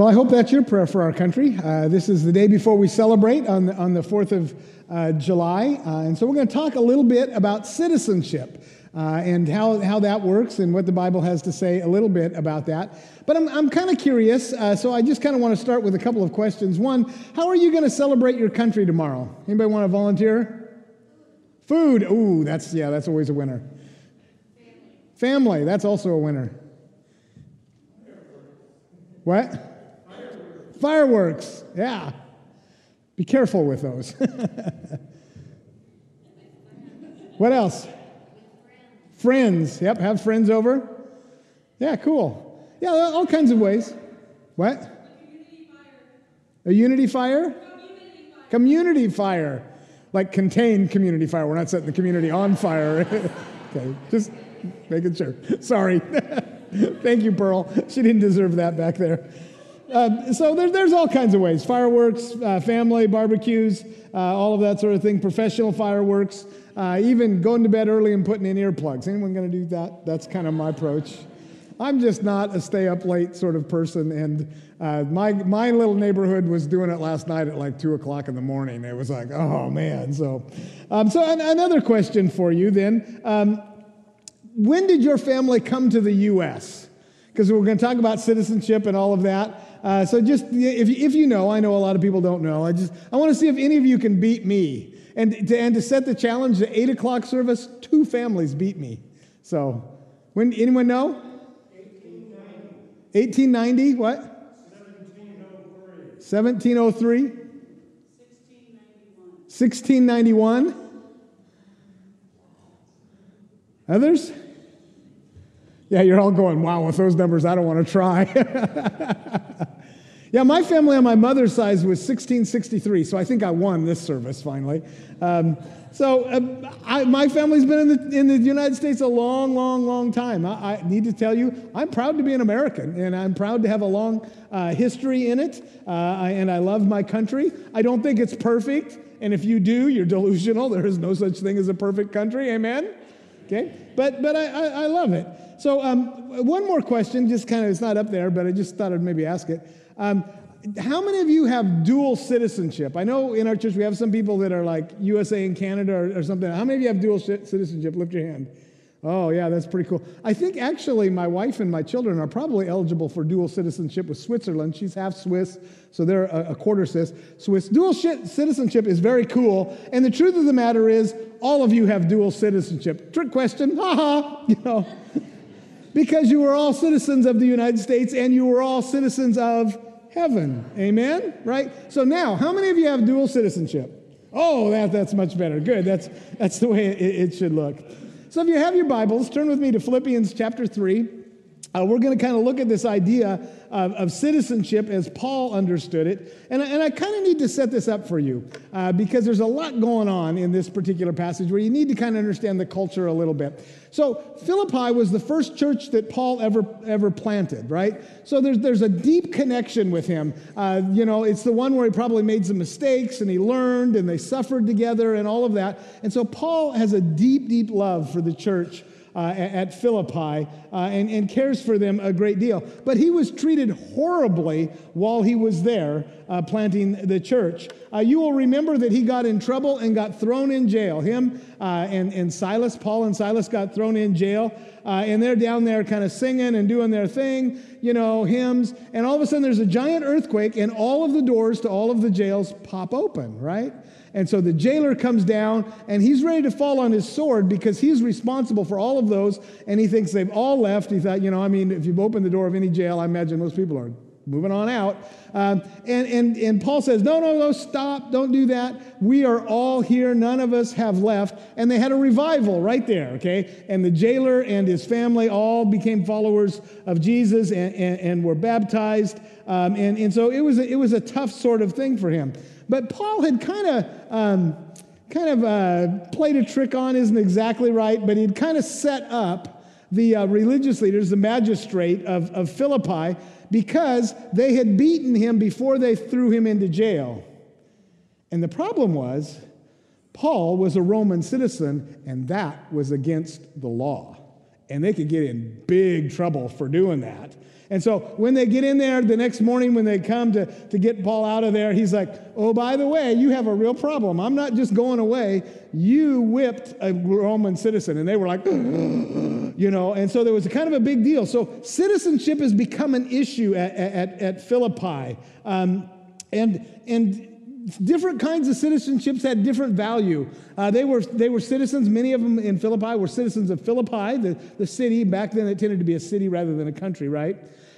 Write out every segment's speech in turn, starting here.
Well, I hope that's your prayer for our country. Uh, this is the day before we celebrate on the, on the 4th of uh, July. Uh, and so we're going to talk a little bit about citizenship uh, and how, how that works and what the Bible has to say a little bit about that. But I'm, I'm kind of curious, uh, so I just kind of want to start with a couple of questions. One, how are you going to celebrate your country tomorrow? Anybody want to volunteer? Food. Ooh, that's, yeah, that's always a winner. Family, that's also a winner. What? Fireworks, yeah. Be careful with those. what else? Friends. Yep, have friends over. Yeah, cool. Yeah, all kinds of ways. What? A unity fire? Community fire. Community fire. Like contained community fire. We're not setting the community on fire. okay, just making sure. Sorry. Thank you, Pearl. She didn't deserve that back there. Uh, so there, there's all kinds of ways fireworks, uh, family, barbecues, uh, all of that sort of thing, professional fireworks, uh, even going to bed early and putting in earplugs. Anyone going to do that? That's kind of my approach. I'm just not a stay up late sort of person. And uh, my, my little neighborhood was doing it last night at like 2 o'clock in the morning. It was like, oh man. So, um, so an- another question for you then. Um, when did your family come to the U.S.? Because we're going to talk about citizenship and all of that. Uh, so just if you, if you know, I know a lot of people don't know. I just I want to see if any of you can beat me. And to, and to set the challenge, the eight o'clock service, two families beat me. So, when anyone know? 1890. 1890. What? 1703. 1703. 1691. 1691. Others? Yeah, you're all going, wow, with those numbers, I don't want to try. yeah, my family on my mother's side was 1663, so I think I won this service finally. Um, so uh, I, my family's been in the, in the United States a long, long, long time. I, I, need to tell you, I'm proud to be an American, and I'm proud to have a long uh, history in it, uh, and I love my country. I don't think it's perfect, and if you do, you're delusional. There is no such thing as a perfect country, amen? Okay? But, but I, I, I love it. So, um, one more question, just kind of, it's not up there, but I just thought I'd maybe ask it. Um, how many of you have dual citizenship? I know in our church we have some people that are like USA and Canada or, or something. How many of you have dual citizenship? Lift your hand. Oh, yeah, that's pretty cool. I think actually my wife and my children are probably eligible for dual citizenship with Switzerland. She's half Swiss, so they're a, quarter Swiss. Swiss. Dual citizenship is very cool. And the truth of the matter is, all of you have dual citizenship. Trick question, haha, you know. Because you were all citizens of the United States and you were all citizens of heaven. Amen? Right? So now, how many of you have dual citizenship? Oh, that, that's much better. Good. That's, that's the way it, it should look. So if you have your Bibles, turn with me to Philippians chapter 3. Uh, we're going to kind of look at this idea of, of, citizenship as Paul understood it. And, and I kind of need to set this up for you uh, because there's a lot going on in this particular passage where you need to kind of understand the culture a little bit. So Philippi was the first church that Paul ever ever planted, right? So there's there's a deep connection with him. Uh, you know, it's the one where he probably made some mistakes and he learned and they suffered together and all of that. And so Paul has a deep, deep love for the church uh, at Philippi uh, and, and cares for them a great deal. But he was treated horribly while he was there uh, planting the church. Uh, you will remember that he got in trouble and got thrown in jail. Him uh, and, and Silas, Paul and Silas got thrown in jail. Uh, and they're down there kind of singing and doing their thing, you know, hymns. And all of a sudden there's a giant earthquake, and all of the doors to all of the jails pop open, right? And so the jailer comes down and he's ready to fall on his sword because he's responsible for all of those. And he thinks they've all left. He thought, you know, I mean, if you've opened the door of any jail, I imagine most people are moving on out. Um, and, and, and Paul says, no, no, no, stop, don't do that. We are all here. None of us have left. And they had a revival right there, okay? And the jailer and his family all became followers of Jesus and, and, and were baptized. Um, and, and so it was, a, it was a tough sort of thing for him. But Paul had kind of um, kind of uh, played a trick on, isn't exactly right, but he'd kind of set up the uh, religious leaders, the magistrate of, of Philippi, because they had beaten him before they threw him into jail. And the problem was, Paul was a Roman citizen, and that was against the law. And they could get in big trouble for doing that. And so when they get in there the next morning, when they come to, to get Paul out of there, he's like, Oh, by the way, you have a real problem. I'm not just going away. You whipped a Roman citizen. And they were like, You know, and so there was a kind of a big deal. So citizenship has become an issue at, at, at Philippi. Um, and, and different kinds of citizenships had different value. Uh, they, were, they were citizens, many of them in Philippi were citizens of Philippi, the, the city. Back then, it tended to be a city rather than a country, right?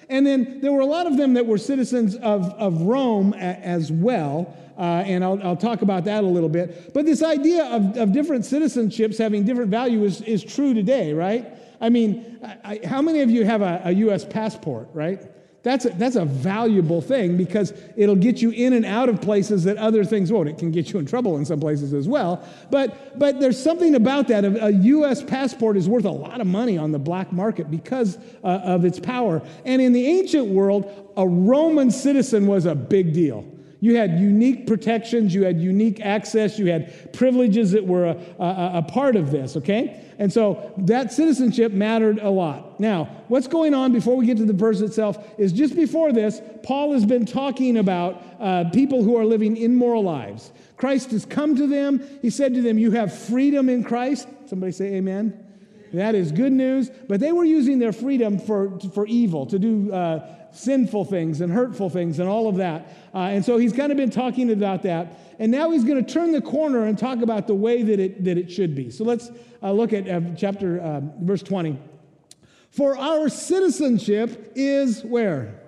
And then there were a lot of them that were citizens of, of Rome a, as well. Uh, and I'll, I'll, talk about that a little bit. But this idea of, of different citizenships having different value is, is true today, right? I mean, I, how many of you have a, a U.S. passport, right? That's a, that's a valuable thing because it'll get you in and out of places that other things won't. It can get you in trouble in some places as well. But, but there's something about that. A, a U.S. passport is worth a lot of money on the black market because uh, of its power. And in the ancient world, a Roman citizen was a big deal. You had unique protections, you had unique access, you had privileges that were a, a, a, part of this, okay? And so that citizenship mattered a lot. Now, what's going on before we get to the verse itself is just before this, Paul has been talking about uh, people who are living immoral lives. Christ has come to them. He said to them, You have freedom in Christ. Somebody say, Amen. That is good news. But they were using their freedom for, for evil, to do uh, sinful things and hurtful things and all of that. Uh, and so he's kind of been talking about that. And now he's going to turn the corner and talk about the way that it, that it should be. So let's uh, look at uh, chapter, uh, verse 20. For our citizenship is where?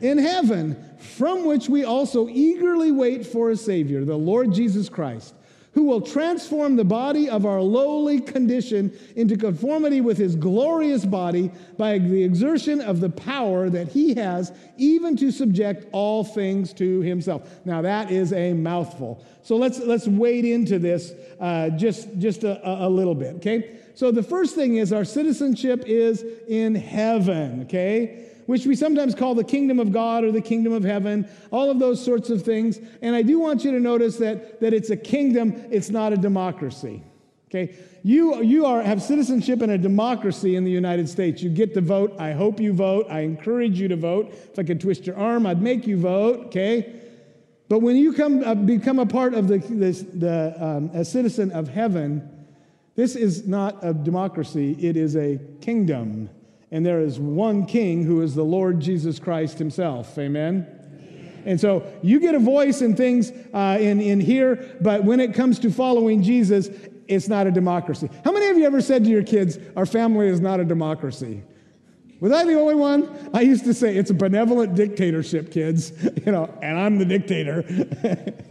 In heaven, from which we also eagerly wait for a Savior, the Lord Jesus Christ who will transform the body of our lowly condition into conformity with his glorious body by the exertion of the power that he has, even to subject all things to himself. Now, that is a mouthful. So let's, let's wade into this uh, just, just a, a little bit, okay? So the first thing is our citizenship is in heaven, okay? Which we sometimes call the kingdom of God or the kingdom of heaven, all of those sorts of things. And I do want you to notice that, that it's a kingdom, it's not a democracy. Okay? You, you are, have citizenship in a democracy in the United States. You get to vote. I hope you vote. I encourage you to vote. If I could twist your arm, I'd make you vote. Okay? But when you come, uh, become a part of the, this, the um, a citizen of heaven, this is not a democracy, it is a kingdom and there is one king who is the Lord Jesus Christ himself. Amen? And so you get a voice in things uh, in, in here, but when it comes to following Jesus, it's not a democracy. How many of you ever said to your kids, Our family is not a democracy? Was I the only one? I used to say it's a benevolent dictatorship, kids, you know, and I'm the dictator.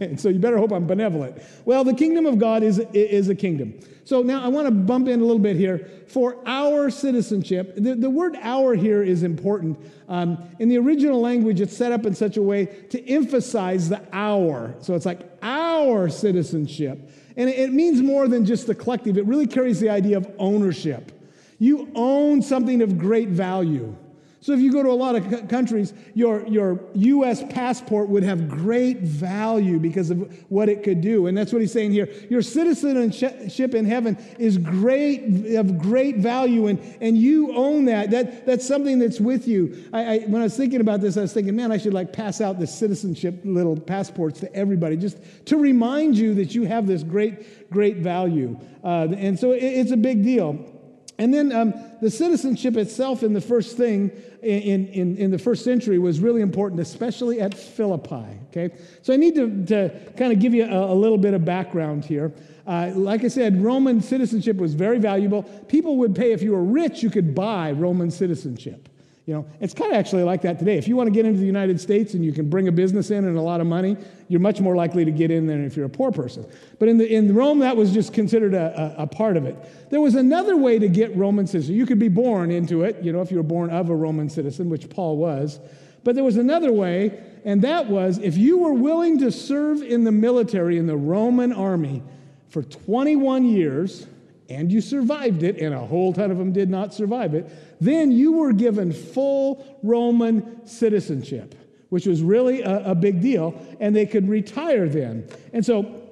and so you better hope I'm benevolent. Well, the kingdom of God is, is a kingdom. So now I want to bump in a little bit here. For our citizenship, the, the word our here is important. Um, in the original language, it's set up in such a way to emphasize the our. So it's like our citizenship. And it, it means more than just the collective, it really carries the idea of ownership. You own something of great value. So if you go to a lot of countries, your, your U.S. passport would have great value because of what it could do. And that's what he's saying here. Your citizenship in heaven is great, of great value, and, and you own that. that. That's something that's with you. I, I, when I was thinking about this, I was thinking, man, I should like pass out the citizenship little passports to everybody just to remind you that you have this great, great value. Uh, and so it, it's a big deal. And then um, the citizenship itself in the first thing in, in, in the first century was really important, especially at Philippi. Okay? So I need to, to kind of give you a, a little bit of background here. Uh, like I said, Roman citizenship was very valuable. People would pay, if you were rich, you could buy Roman citizenship. You know, it's kind of actually like that today. If you want to get into the United States and you can bring a business in and a lot of money, you're much more likely to get in than if you're a poor person. But in, the, in Rome, that was just considered a, a, a part of it. There was another way to get Roman citizenship. You could be born into it, you know, if you were born of a Roman citizen, which Paul was. But there was another way, and that was if you were willing to serve in the military in the Roman army for 21 years, and you survived it, and a whole ton of them did not survive it, then you were given full Roman citizenship, which was really a, a big deal, and they could retire then. And so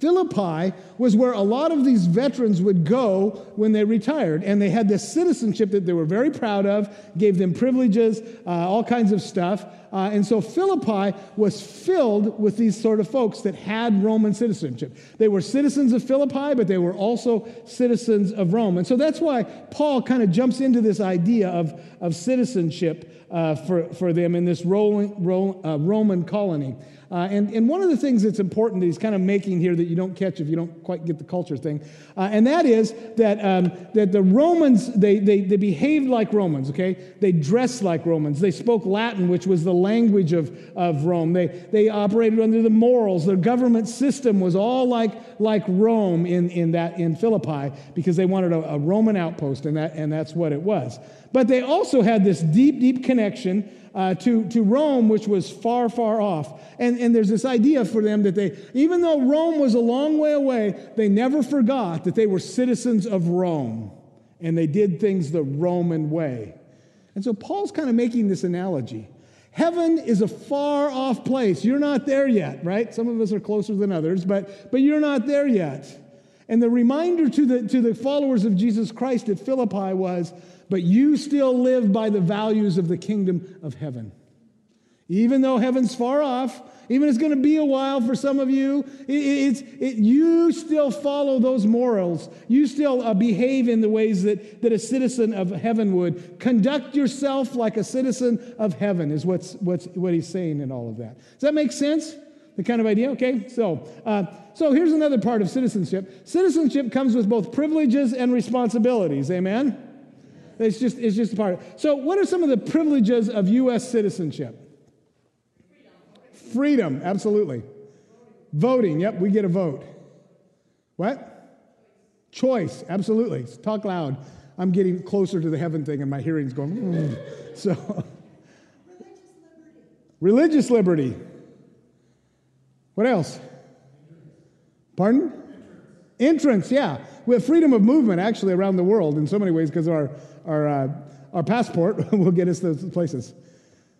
Philippi was where a lot of these veterans would go when they retired. And they had this citizenship that they were very proud of, gave them privileges, uh, all kinds of stuff. Uh, and so Philippi was filled with these sort of folks that had Roman citizenship. They were citizens of Philippi, but they were also citizens of Rome. And so that's why Paul kind of jumps into this idea of, of citizenship uh, for, for them in this Roman, uh, Roman colony. Uh, and, and one of the things that's important that he's kind of making here that you don't catch if you don't quite get the culture thing, uh, and that is that, um, that the Romans, they, they, they behaved like Romans, okay? They dressed like Romans. They spoke Latin, which was the language of, of Rome. They, they operated under the morals. Their government system was all like, like Rome in, in, that, in Philippi because they wanted a, a Roman outpost, and, that, and that's what it was. But they also had this deep, deep connection uh, to, to Rome, which was far, far off. And, and there's this idea for them that they, even though Rome was a long way away, they never forgot that they were citizens of Rome and they did things the Roman way. And so Paul's kind of making this analogy. Heaven is a far off place. You're not there yet, right? Some of us are closer than others, but, but you're not there yet. And the reminder to the, to the followers of Jesus Christ at Philippi was but you still live by the values of the kingdom of heaven. Even though heaven's far off, even it's going to be a while for some of you, it, it's, it, you still follow those morals. You still uh, behave in the ways that, that a citizen of heaven would. Conduct yourself like a citizen of heaven, is what's, what's, what he's saying in all of that. Does that make sense? The kind of idea? Okay, so, uh, so here's another part of citizenship. Citizenship comes with both privileges and responsibilities. Amen? It's just, it's just a part. So, what are some of the privileges of U.S. citizenship? Freedom, Freedom absolutely. Voting, yep, we get a vote. What? Choice, absolutely. Talk loud. I'm getting closer to the heaven thing, and my hearing's going. Mm. So, religious liberty. religious liberty. What else? Pardon? Entrance, yeah. We have freedom of movement actually around the world in so many ways because our our, uh, our passport will get us those places.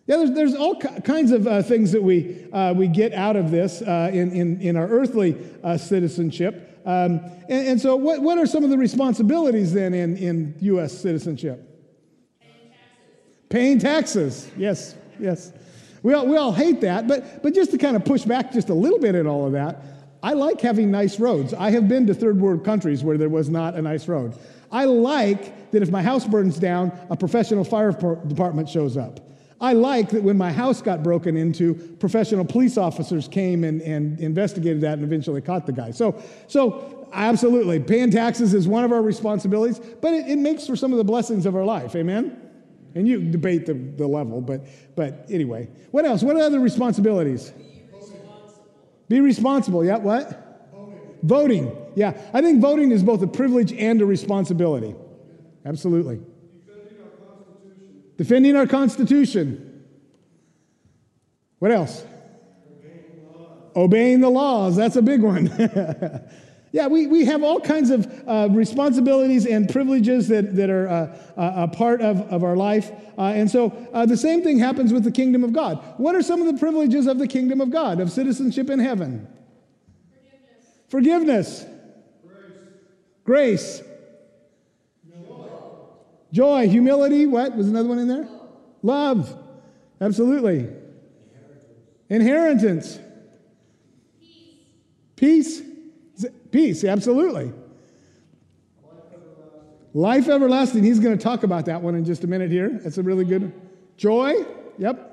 Yeah, there's, there's all kinds of uh, things that we, uh, we get out of this uh, in, in, in our earthly uh, citizenship. Um, and, and, so, what, what are some of the responsibilities then in, in U.S. citizenship? Paying taxes. Paying taxes, yes, yes. We all, we all hate that, but, but just to kind of push back just a little bit in all of that, I like having nice roads. I have been to third world countries where there was not a nice road. I like that if my house burns down, a professional fire department shows up. I like that when my house got broken into, professional police officers came and, and investigated that and eventually caught the guy. So, so absolutely, paying taxes is one of our responsibilities, but it, it makes for some of the blessings of our life. Amen? And you debate the, the level, but, but anyway. What else? What other responsibilities? Be responsible. Be responsible. Yeah, what? Voting. Yeah, I think voting is both a privilege and a responsibility. Absolutely. Defending our Constitution. Defending our Constitution. What else? Obeying the laws. Obeying the laws. That's a big one. yeah, we, we have all kinds of uh, responsibilities and privileges that, that are uh, a part of, of our life. Uh, and so uh, the same thing happens with the kingdom of God. What are some of the privileges of the kingdom of God, of citizenship in heaven? Forgiveness. Grace. Joy. Humility. What? Was another one in there? Love. Absolutely. Inheritance. Peace. Peace. Peace, absolutely. Life everlasting. He's going to talk about that one in just a minute here. That's a really good Joy. Yep.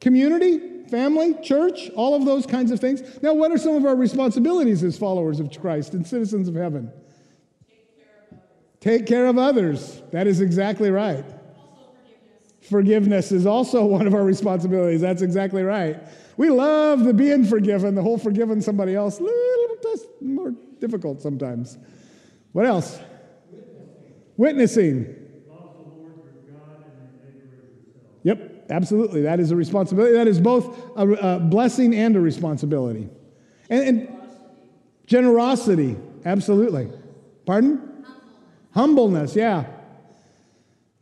Community family, church, all of those kinds of things. Now, what are some of our responsibilities as followers of Christ and citizens of heaven? Take care of others. That is exactly right. Forgiveness. forgiveness is also one of our responsibilities. That's exactly right. We love the being forgiven, the whole forgiving somebody else, bit more difficult sometimes. What else? Witnessing. Yep. Absolutely. That is a responsibility. That is both a, a blessing and a responsibility. And, and generosity. Absolutely. Pardon? Humbleness. Yeah.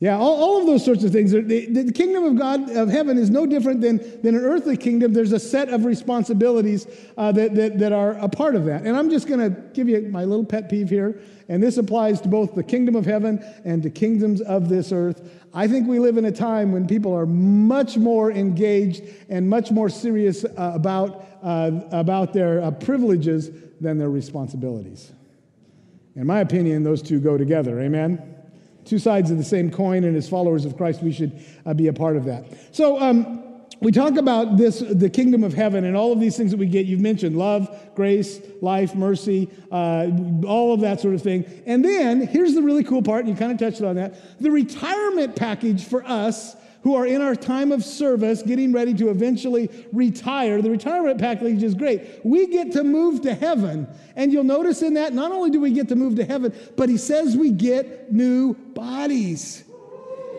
Yeah, all, all of those sorts of things. The, the, kingdom of God, of heaven, is no different than, than an earthly kingdom. There's a set of responsibilities uh, that, that, that are a part of that. And I'm just going to give you my little pet peeve here. And this applies to both the kingdom of heaven and to kingdoms of this earth. I think we live in a time when people are much more engaged and much more serious uh, about, uh, about their uh, privileges than their responsibilities. In my opinion, those two go together. Amen? Two sides of the same coin, and as followers of Christ, we should uh, be a part of that. So, um, we talk about this, the kingdom of heaven, and all of these things that we get. You've mentioned love, grace, life, mercy, uh, all of that sort of thing. And then here's the really cool part, and you kind of touched on that the retirement package for us who are in our time of service, getting ready to eventually retire. The retirement package is great. We get to move to heaven. And you'll notice in that, not only do we get to move to heaven, but he says we get new bodies.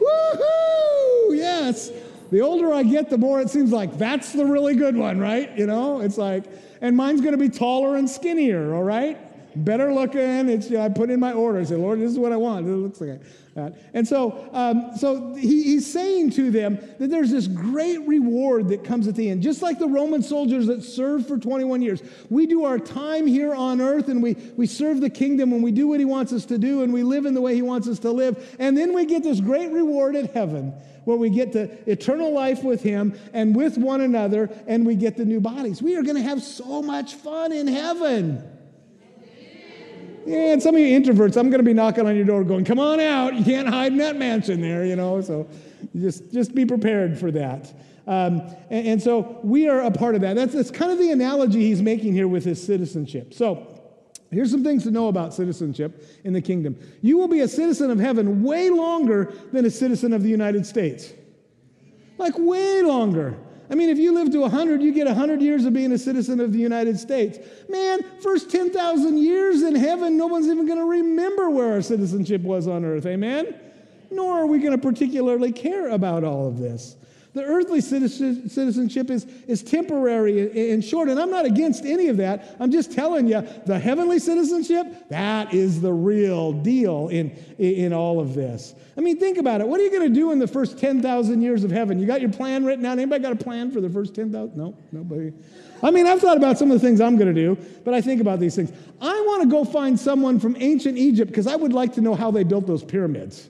Woohoo! Yes. The older I get, the more it seems like that's the really good one, right? You know, it's like, and mine's going to be taller and skinnier, all right? Better looking. It's, you know, I put in my order. I say, Lord, this is what I want. It looks like that. And so, um, so he, he's saying to them that there's this great reward that comes at the end. Just like the Roman soldiers that served for 21 years. We do our time here on earth and we, we serve the kingdom and we do what he wants us to do and we live in the way he wants us to live. And then we get this great reward at heaven where we get the eternal life with him and with one another and we get the new bodies. We are going to have so much fun in heaven. And some of you introverts, I'm going to be knocking on your door going, come on out. You can't hide in that mansion there, you know. So just, just be prepared for that. Um, and, and, so we are a part of that. That's, that's kind of the analogy he's making here with his citizenship. So here's some things to know about citizenship in the kingdom. You will be a citizen of heaven way longer than a citizen of the United States. Like way longer. I mean, if you live to 100, you get 100 years of being a citizen of the United States. Man, first 10,000 years in heaven, no one's even going to remember where our citizenship was on earth. Amen? Nor are we going to particularly care about all of this. The earthly citizenship is, is temporary and short, and I'm not against any of that. I'm just telling you, the heavenly citizenship, that is the real deal in, in all of this. I mean, think about it. What are you going to do in the first 10,000 years of heaven? You got your plan written out? Anybody got a plan for the first 10,000? No, nobody. I mean, I've thought about some of the things I'm going to do, but I think about these things. I want to go find someone from ancient Egypt because I would like to know how they built those pyramids.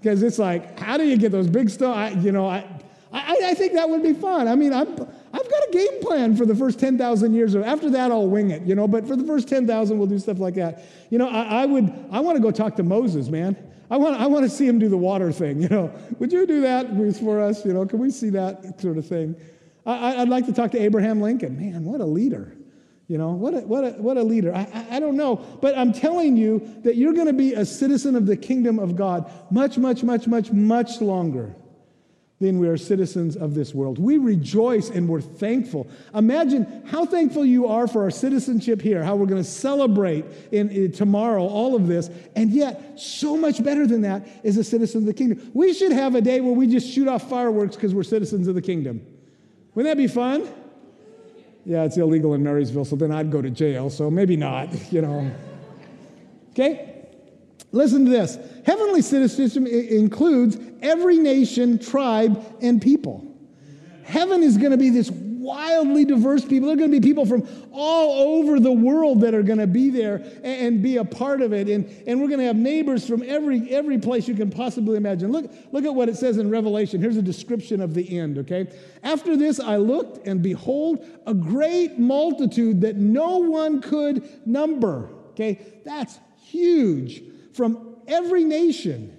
Because it's like, how do you get those big stones? You know, I, I, I, think that would be fun. I mean, I'm, I've got a game plan for the first 10,000 years. After that, I'll wing it, you know, but for the first 10,000, we'll do stuff like that. You know, I, I would, I want to go talk to Moses, man. I want, I want to see him do the water thing, you know. Would you do that for us? You know, can we see that sort of thing? I, would like to talk to Abraham Lincoln. Man, what a leader. You know, what a, what a, what a leader. I, I, I don't know, but I'm telling you that you're going to be a citizen of the kingdom of God much, much, much, much, much longer then we are citizens of this world. We rejoice and we're thankful. Imagine how thankful you are for our citizenship here, how we're going to celebrate in, in, tomorrow all of this. And yet, so much better than that is a citizen of the kingdom. We should have a day where we just shoot off fireworks because we're citizens of the kingdom. Wouldn't that be fun? Yeah, it's illegal in Marysville, so then I'd go to jail, so maybe not, you know. Okay? Listen to this. Heavenly citizenship includes every nation, tribe, and people. Heaven is going to be this wildly diverse people. There are going to be people from all over the world that are going to be there and, be a part of it. And, and we're going to have neighbors from every, every place you can possibly imagine. Look, look at what it says in Revelation. Here's a description of the end, okay? After this, I looked, and behold, a great multitude that no one could number, okay? That's huge from every nation,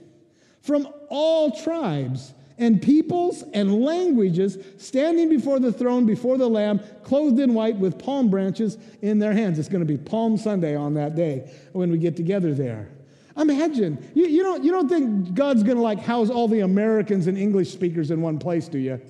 from all tribes and peoples and languages, standing before the throne, before the Lamb, clothed in white with palm branches in their hands. It's going to be Palm Sunday on that day when we get together there. Imagine, you, you, don't, you don't think God's going to like house all the Americans and English speakers in one place, do you?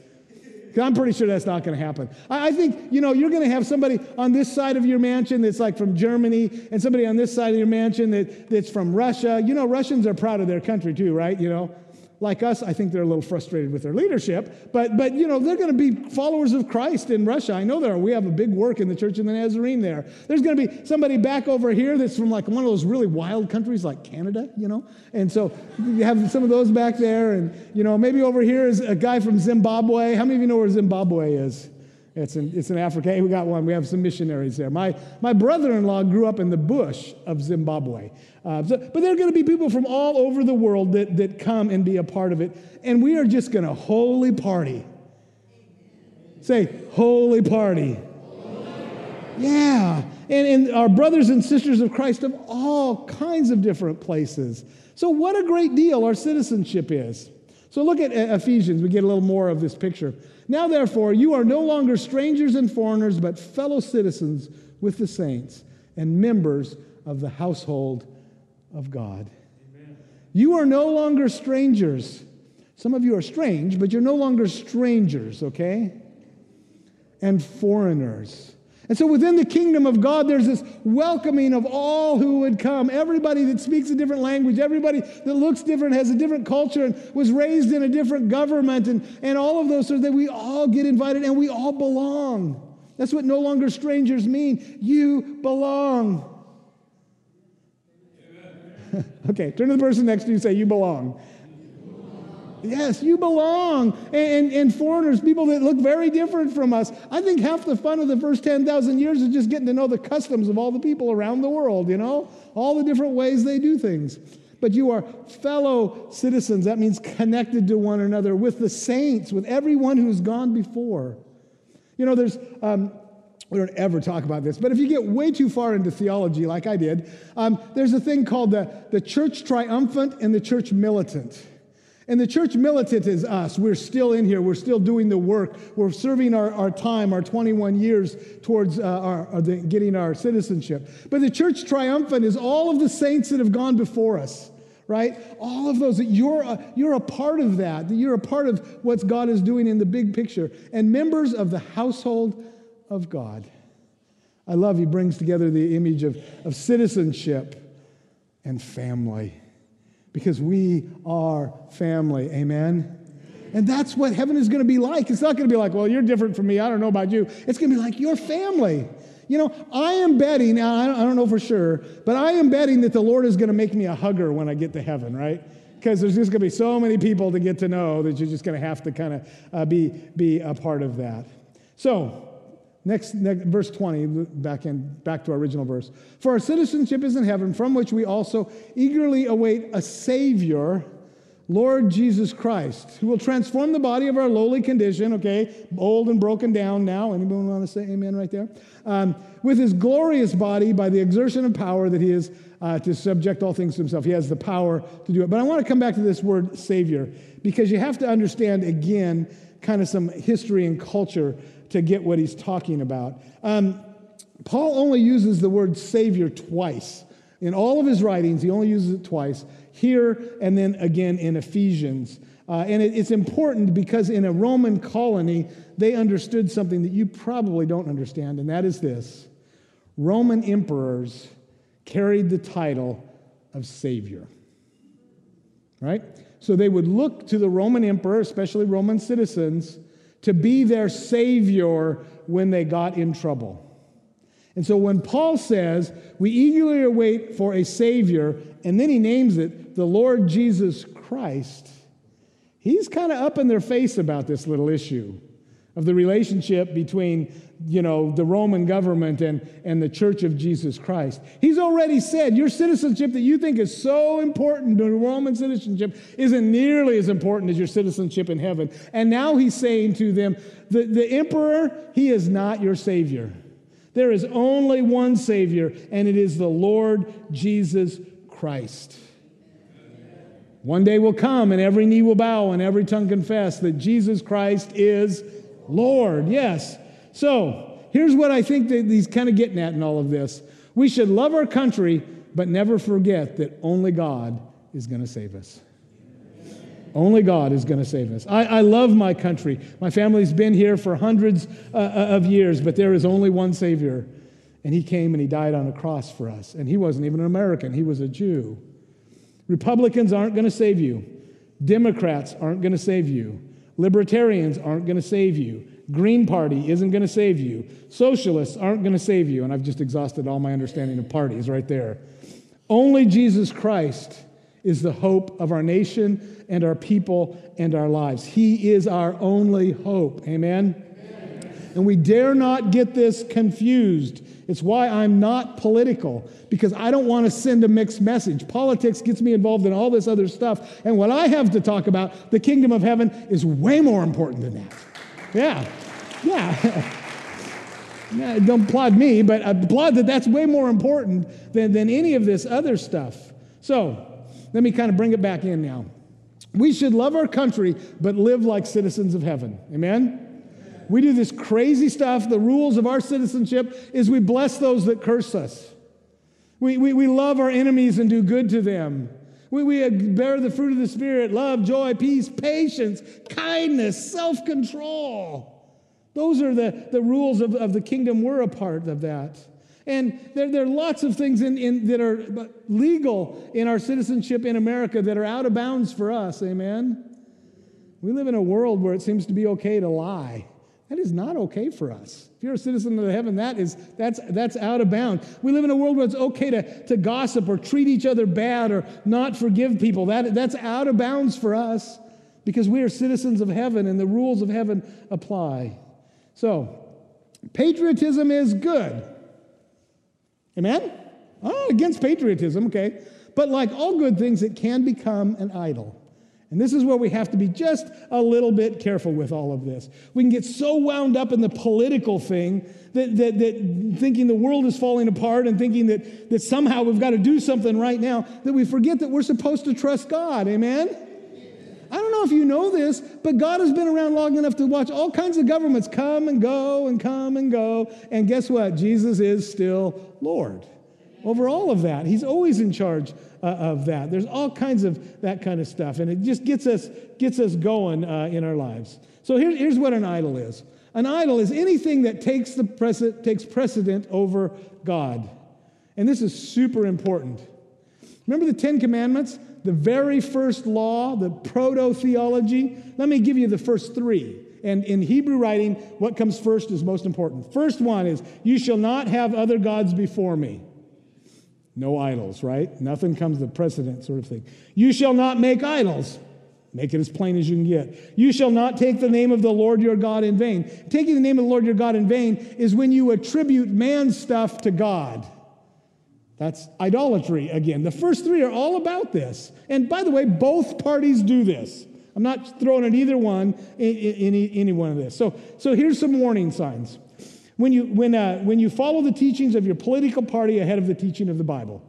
I'm pretty sure that's not going to happen. I, I think, you know, you're going to have somebody on this side of your mansion that's like from Germany and somebody on this side of your mansion that, that's from Russia. You know, Russians are proud of their country too, right? You know, like us, I think they're a little frustrated with their leadership, but, but you know, they're going to be followers of Christ in Russia. I know there are. We have a big work in the Church of the Nazarene there. There's going to be somebody back over here that's from like one of those really wild countries like Canada, you know? And so you have some of those back there. And, you know, maybe over here is a guy from Zimbabwe. How many of you know where Zimbabwe is? It's in, it's in Africa. Hey, we got one. We have some missionaries there. My, my brother in law grew up in the bush of Zimbabwe. Uh, so, but there are going to be people from all over the world that, that come and be a part of it. And we are just going to holy party. Say, holy party. Yeah. And, and our brothers and sisters of Christ of all kinds of different places. So, what a great deal our citizenship is. So, look at Ephesians. We get a little more of this picture. Now, therefore, you are no longer strangers and foreigners, but fellow citizens with the saints and members of the household of God. Amen. You are no longer strangers. Some of you are strange, but you're no longer strangers, okay? And foreigners. And so within the kingdom of God, there's this welcoming of all who would come. Everybody that speaks a different language, everybody that looks different, has a different culture, and was raised in a different government, and, and all of those, so that we all get invited and we all belong. That's what no longer strangers mean. You belong. okay, turn to the person next to you and say, You belong. Yes, you belong. And, and, foreigners, people that look very different from us. I think half the fun of the first 10,000 years is just getting to know the customs of all the people around the world, you know? All the different ways they do things. But you are fellow citizens. That means connected to one another with the saints, with everyone who's gone before. You know, there's. Um, we don't ever talk about this, but if you get way too far into theology, like I did, um, there's a thing called the, the church triumphant and the church militant. And the church militant is us. We're still in here. We're still doing the work. We're serving our, our time, our 21 years towards uh, our, our the, getting our citizenship. But the church triumphant is all of the saints that have gone before us right? All of those that you're a, you're a part of that, that you're a part of what God is doing in the big picture, and members of the household of God. I love he brings together the image of, of citizenship and family because we are family. Amen. And that's what heaven is going to be like. It's not going to be like, well, you're different from me. I don't know about you. It's going to be like your family. You know, I am betting, I don't know for sure, but I am betting that the Lord is going to make me a hugger when I get to heaven, right? Because there's just going to be so many people to get to know that you're just going to have to kind of uh, be, be a part of that. So, Next, next, verse 20, back, in, back to our original verse. For our citizenship is in heaven, from which we also eagerly await a Savior, Lord Jesus Christ, who will transform the body of our lowly condition, okay, old and broken down now. Anyone want to say amen right there? Um, with his glorious body by the exertion of power that he is uh, to subject all things to himself. He has the power to do it. But I want to come back to this word Savior because you have to understand again kind of some history and culture to get what he's talking about. Um, Paul only uses the word Savior twice. In all of his writings, he only uses it twice here and then again in Ephesians. Uh, and it, it's important because in a Roman colony, they understood something that you probably don't understand, and that is this Roman emperors carried the title of Savior. Right? So they would look to the Roman emperor, especially Roman citizens, to be their savior when they got in trouble. And so when Paul says, we eagerly await for a savior, and then he names it the Lord Jesus Christ, he's kind of up in their face about this little issue of the relationship between you know the roman government and, and the church of jesus christ. He's already said your citizenship that you think is so important the roman citizenship isn't nearly as important as your citizenship in heaven. And now he's saying to them the, the emperor he is not your savior. There is only one savior and it is the lord jesus christ. One day will come and every knee will bow and every tongue confess that jesus christ is Lord, yes. So here's what I think that he's kind of getting at in all of this. We should love our country, but never forget that only God is going to save us. Only God is going to save us. I, I, love my country. My family's been here for hundreds uh, uh, of years, but there is only one Savior. And He came and He died on a cross for us. And He wasn't even an American, He was a Jew. Republicans aren't going to save you. Democrats aren't going to save you. Libertarians aren't going to save you. Green Party isn't going to save you. Socialists aren't going to save you. And I've just exhausted all my understanding of parties right there. Only Jesus Christ is the hope of our nation and our people and our lives. He is our only hope. Amen? And we dare not get this confused. It's why I'm not political, because I don't want to send a mixed message. Politics gets me involved in all this other stuff. And what I have to talk about, the kingdom of heaven, is way more important than that. Yeah. Yeah. yeah don't applaud me, but applaud that that's way more important than, than any of this other stuff. So let me kind of bring it back in now. We should love our country, but live like citizens of heaven. Amen? We do this crazy stuff. The rules of our citizenship is we bless those that curse us. We, we, we love our enemies and do good to them. We, we uh, bear the fruit of the Spirit love, joy, peace, patience, kindness, self control. Those are the, the rules of, of the kingdom. We're a part of that. And there, there are lots of things in, in, that are legal in our citizenship in America that are out of bounds for us. Amen? We live in a world where it seems to be okay to lie. That is not okay for us. If you're a citizen of heaven, that is that's that's out of bounds. We live in a world where it's okay to, to gossip or treat each other bad or not forgive people. That, that's out of bounds for us because we are citizens of heaven and the rules of heaven apply. So, patriotism is good. Amen? Oh, against patriotism, okay. But like all good things, it can become an idol. And this is where we have to be just a little bit careful with all of this. We can get so wound up in the political thing that, that, that thinking the world is falling apart and thinking that, that somehow we've got to do something right now that we forget that we're supposed to trust God. Amen? I don't know if you know this, but God has been around long enough to watch all kinds of governments come and go and come and go. And guess what? Jesus is still Lord over all of that. He's always in charge uh, of that. There's all kinds of that kind of stuff, and it just gets us gets us going uh, in our lives. So here, here's what an idol is. An idol is anything that takes the precedent, takes precedent over God, and this is super important. Remember the Ten Commandments, the very first law, the proto theology. Let me give you the first three. And in Hebrew writing, what comes first is most important. First one is, You shall not have other gods before me. No idols, right? Nothing comes to precedent, sort of thing. You shall not make idols. Make it as plain as you can get. You shall not take the name of the Lord your God in vain. Taking the name of the Lord your God in vain is when you attribute man stuff to God. That's idolatry again. The first three are all about this. And by the way, both parties do this. I'm not throwing at either one in any one of this. So, so here's some warning signs when you, when, uh, when you follow the teachings of your political party ahead of the teaching of the Bible.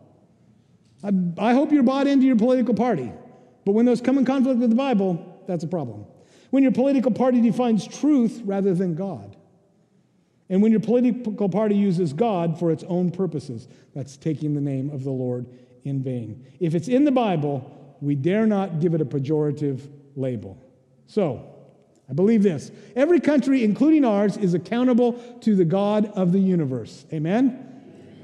I, I hope you're bought into your political party, but when those come in conflict with the Bible, that's a problem. When your political party defines truth rather than God. And when your political party uses God for its own purposes, that's taking the name of the Lord in vain. If it's in the Bible, we dare not give it a pejorative label. So, I believe this. Every country, including ours, is accountable to the God of the universe. Amen?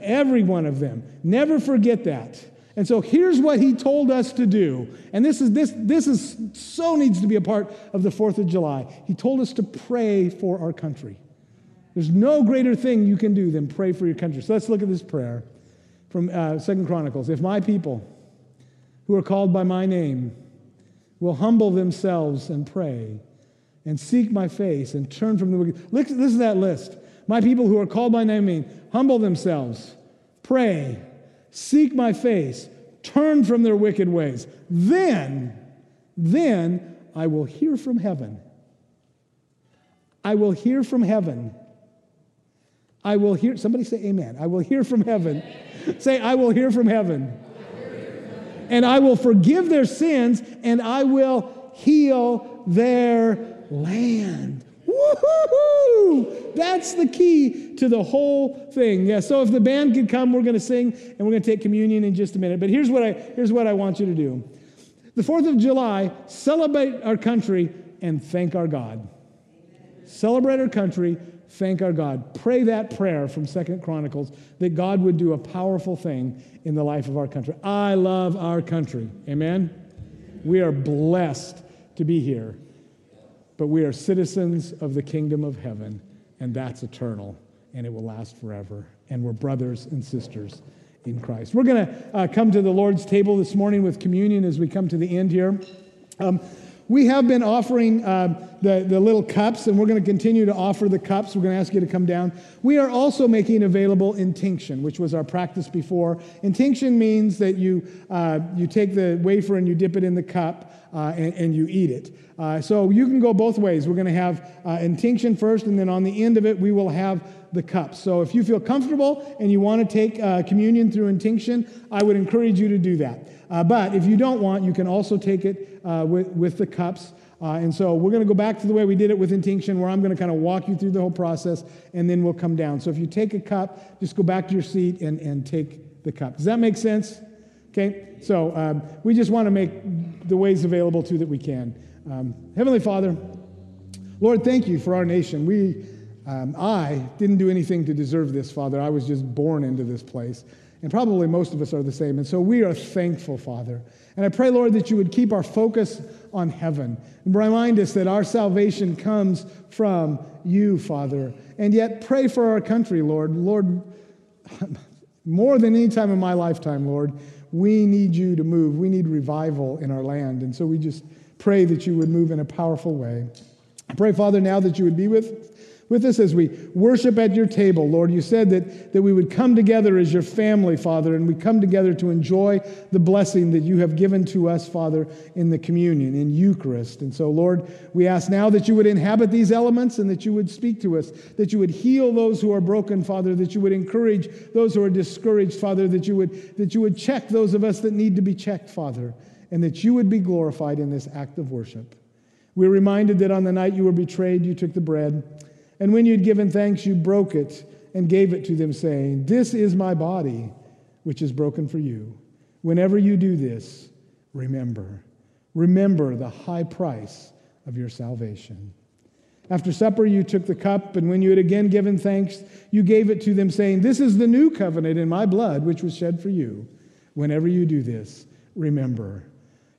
Every one of them. Never forget that. And so here's what he told us to do. And this is this this is so needs to be a part of the 4th of July. He told us to pray for our country. There's no greater thing you can do than pray for your country. So let's look at this prayer from uh, Second Chronicles. If my people who are called by my name will humble themselves and pray and seek my face and turn from the wicked. Listen to that list. My people who are called by name humble themselves, pray, seek my face, turn from their wicked ways. Then, then I will hear from heaven. I will hear from heaven. I will hear, somebody say amen. I will hear from heaven. say, I will hear from heaven. And I will forgive their sins and I will heal their land. Woohoo! That's the key to the whole thing. Yeah, so if the band could come, we're going to sing and we're going to take communion in just a minute. But here's what I here's what I want you to do. The 4th of July, celebrate our country and thank our God. Celebrate our country, thank our God. Pray that prayer from Second Chronicles that God would do a powerful thing in the life of our country. I love our country. Amen. We are blessed to be here. But we are citizens of the kingdom of heaven, and that's eternal, and it will last forever. And we're brothers and sisters in Christ. We're going to uh, come to the Lord's table this morning with communion as we come to the end here. Um, we have been offering uh, the, the little cups, and we're going to continue to offer the cups. We're going to ask you to come down. We are also making available intinction, which was our practice before. Intinction means that you, uh, you take the wafer and you dip it in the cup uh, and, and, you eat it. Uh, so you can go both ways. We're going to have uh, intinction first, and then on the end of it, we will have the cups. So if you feel comfortable and you want to take uh, communion through intinction, I would encourage you to do that. Uh, but if you don't want, you can also take it with, with the cups. Uh, and so we're going to go back to the way we did it with intinction, where I'm going to kind of walk you through the whole process, and then we'll come down. So if you take a cup, just go back to your seat and, and take the cup. Does that make sense? Okay? So um, we just want to make the ways available to that we can. Um, Heavenly Father, Lord, thank you for our nation. We, um, I didn't do anything to deserve this, Father. I was just born into this place. And probably most of us are the same. And so we are thankful, Father. And I pray, Lord, that you would keep our focus on heaven remind us that our salvation comes from you, Father. And yet pray for our country, Lord. Lord, more than any time in my lifetime, Lord, we need you to move. We need revival in our land. And so we just pray that you would move in a powerful way. I pray, Father, now that you would be with with us as we worship at your table, Lord. You said that, that we would come together as your family, Father, and we come together to enjoy the blessing that you have given to us, Father, in the communion, in Eucharist. And so, Lord, we ask now that you would inhabit these elements and that you would speak to us, that you would heal those who are broken, Father, that you would encourage those who are discouraged, Father, that you would, that you would check those of us that need to be checked, Father, and that you would be glorified in this act of worship. We're reminded that on the night you were betrayed, you took the bread. And when you'd given thanks, you broke it and gave it to them, saying, This is my body, which is broken for you. Whenever you do this, remember. Remember the high price of your salvation. After supper, you took the cup, and when you had again given thanks, you gave it to them, saying, This is the new covenant in my blood, which was shed for you. Whenever you do this, remember.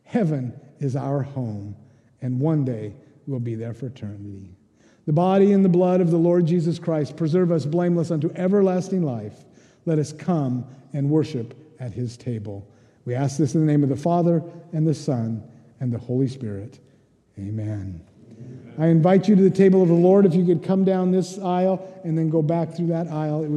Heaven is our home, and one day we'll be there for eternity the body and the blood of the Lord Jesus Christ preserve us blameless unto everlasting life. Let us come and worship at his table. We ask this in the name of the Father and the Son and the Holy Spirit. Amen. I invite you to the table of the Lord. If you could come down this aisle and then go back through that aisle, it would